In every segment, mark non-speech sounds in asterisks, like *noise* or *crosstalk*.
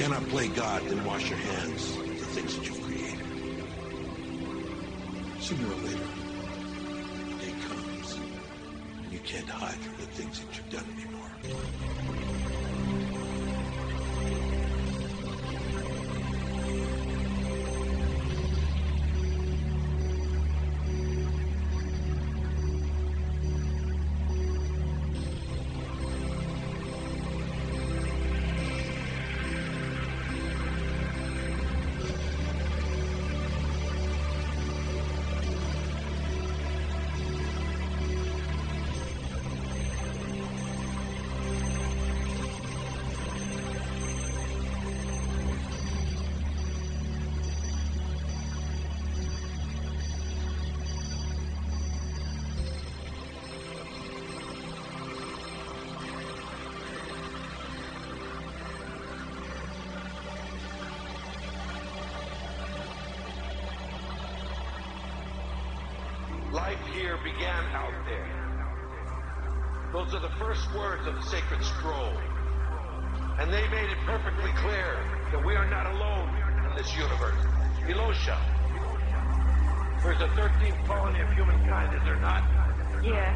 cannot play God, then wash your hands of the things that you've created. Sooner or later, the day comes, and you can't hide from the things that you've done began out there. Those are the first words of the sacred scroll. And they made it perfectly clear that we are not alone in this universe. Elosha. There's a 13th colony of humankind, is there not? Yes.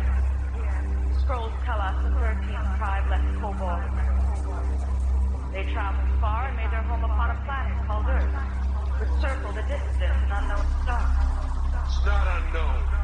Scrolls tell us the 13th tribe left Kobol. They traveled far and made their home upon a planet called Earth, which circled a distant and unknown star. It's not unknown.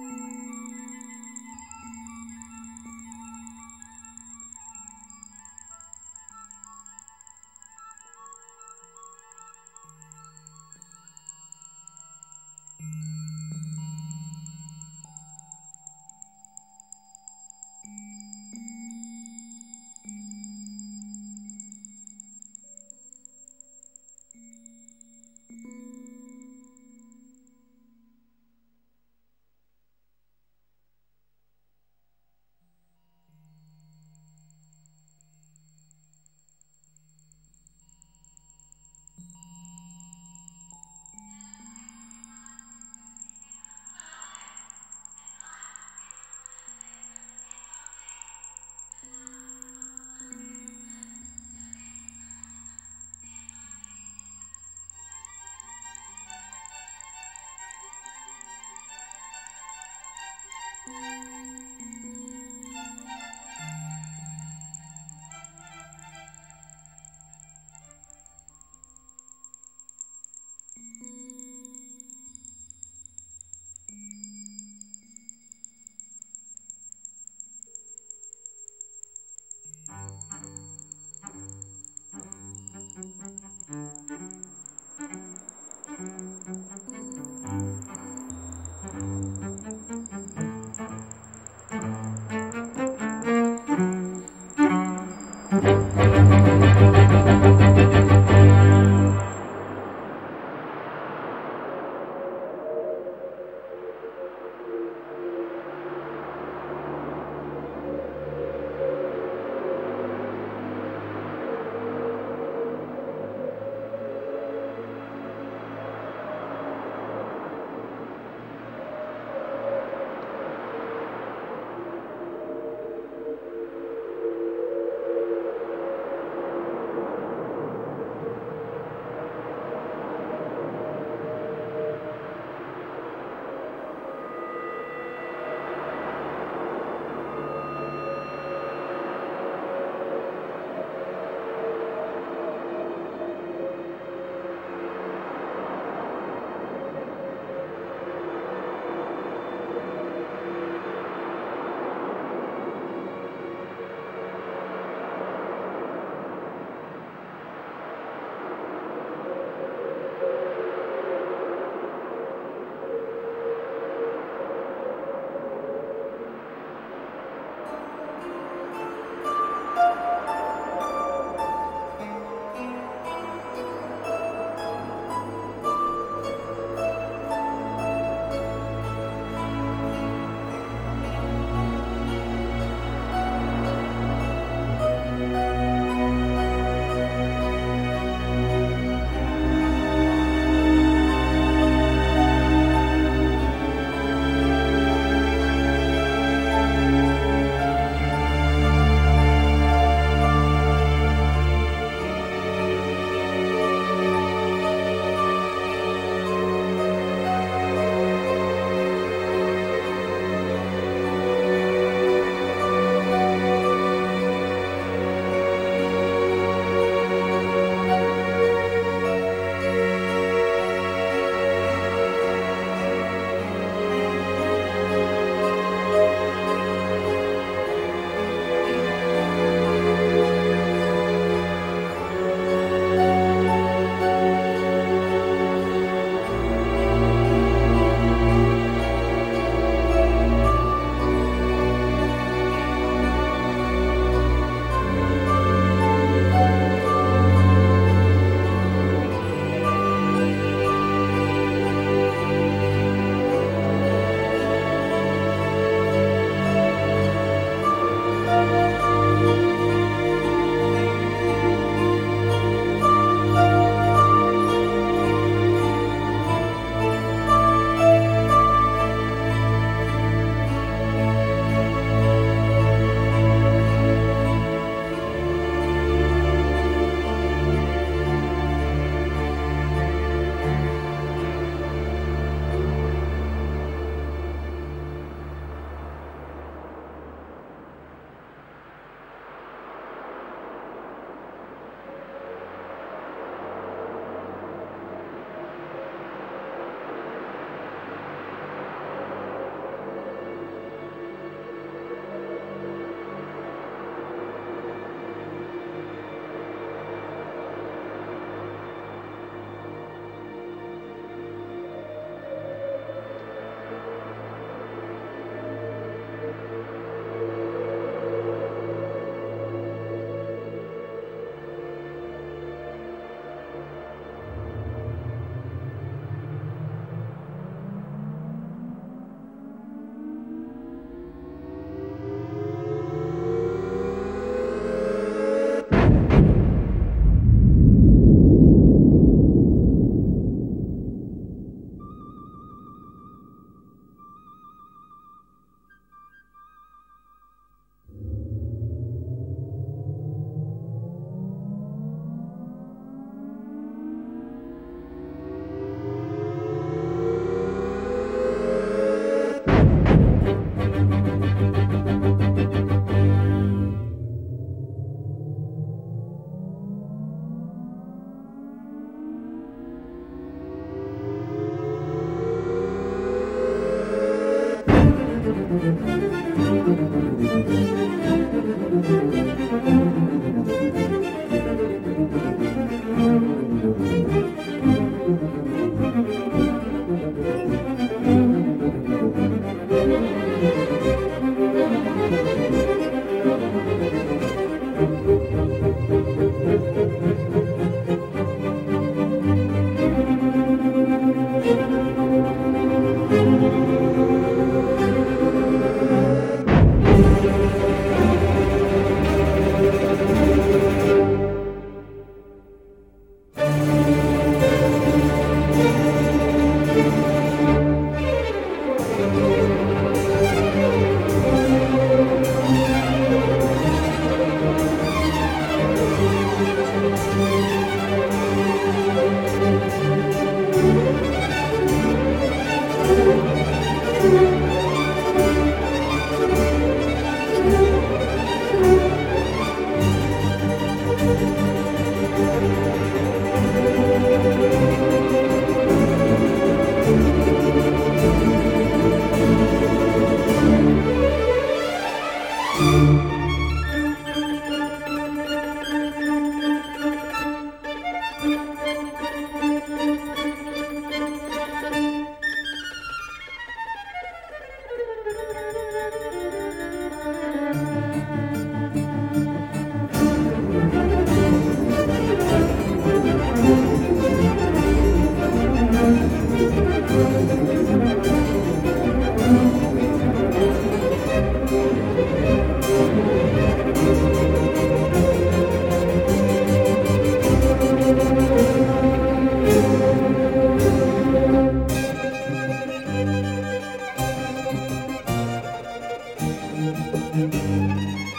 Música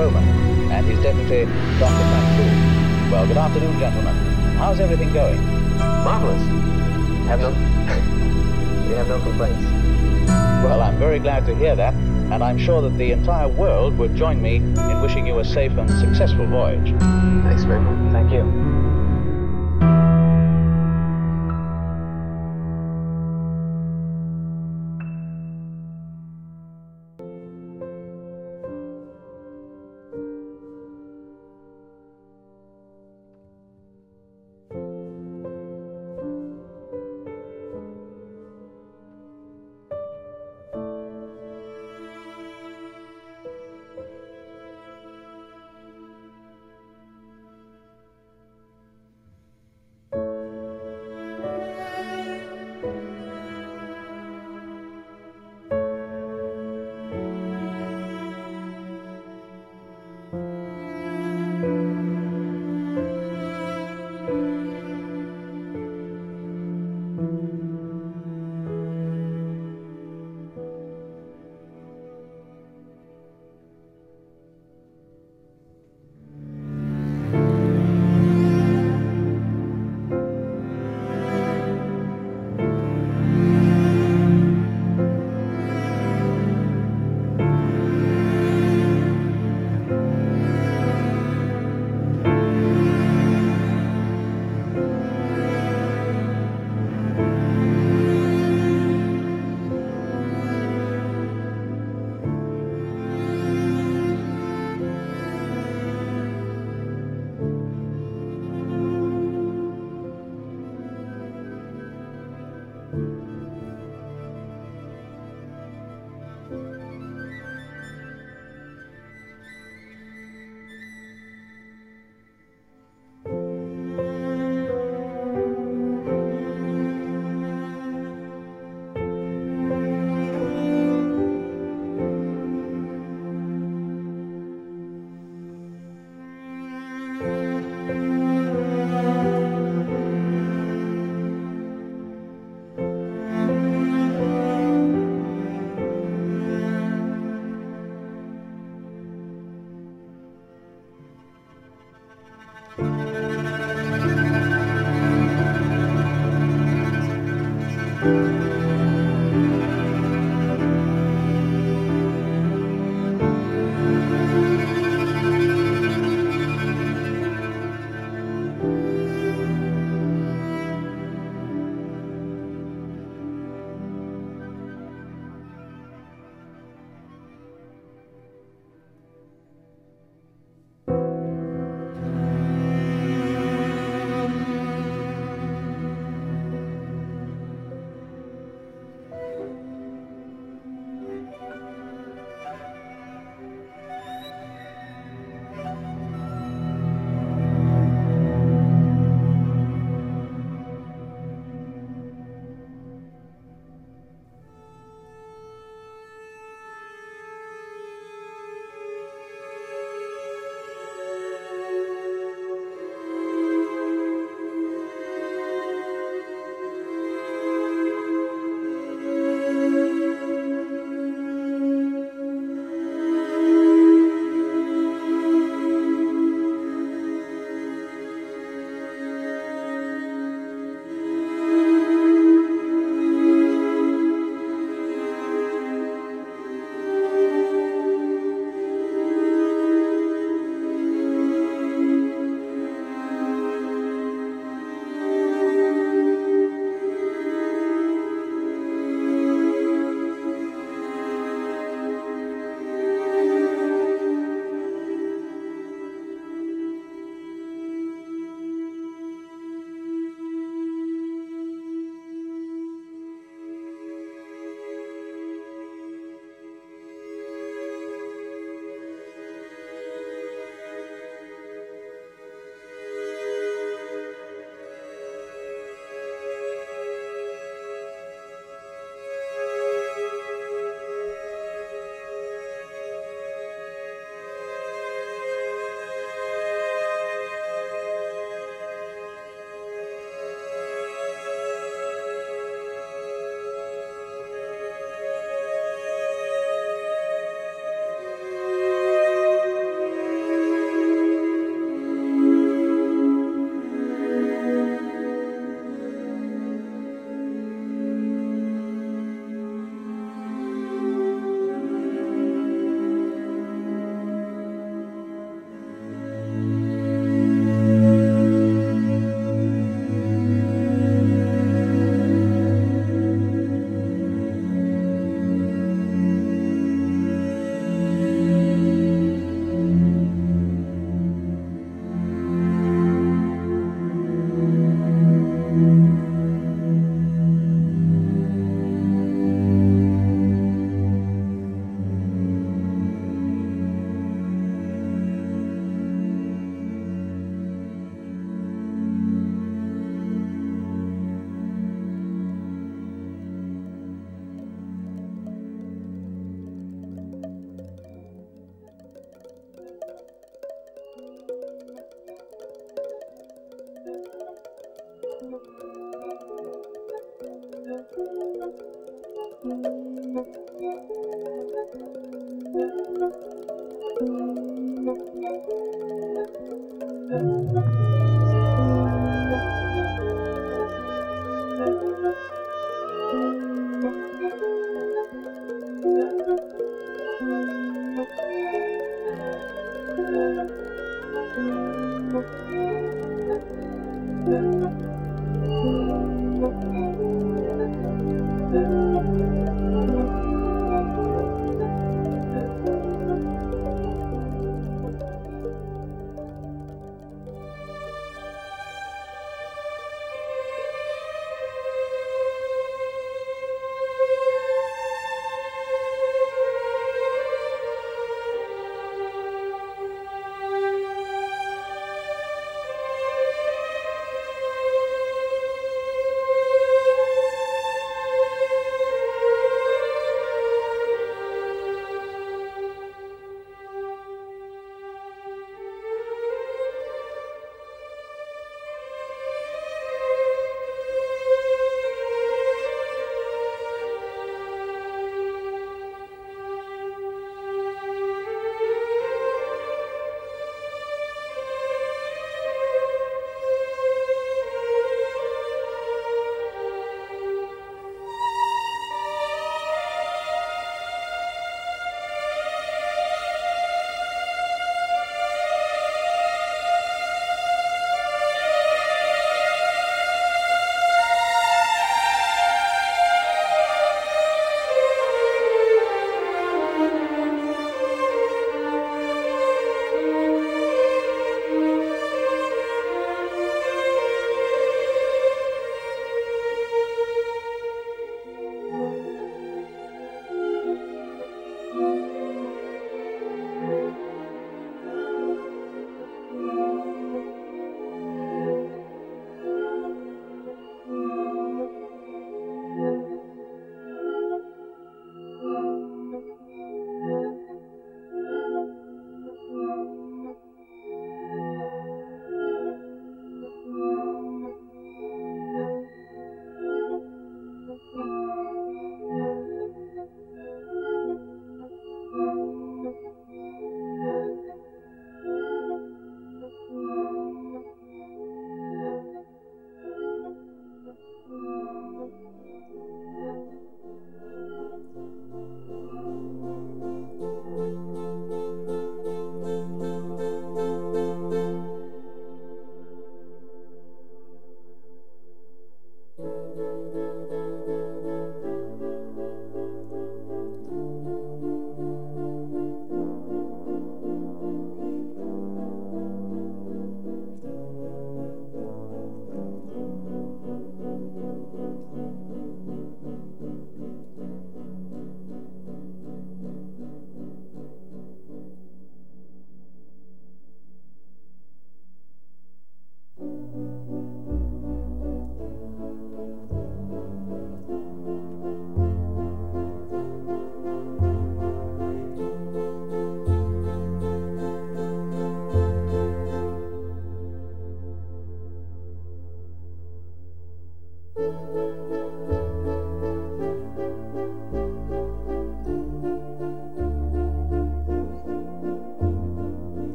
Bowman and his deputy, Dr. Frank Well, good afternoon, gentlemen. How's everything going? Marvelous. Have no... *laughs* we have no complaints. Well, I'm very glad to hear that, and I'm sure that the entire world would join me in wishing you a safe and successful voyage. Thanks very much. Thank you.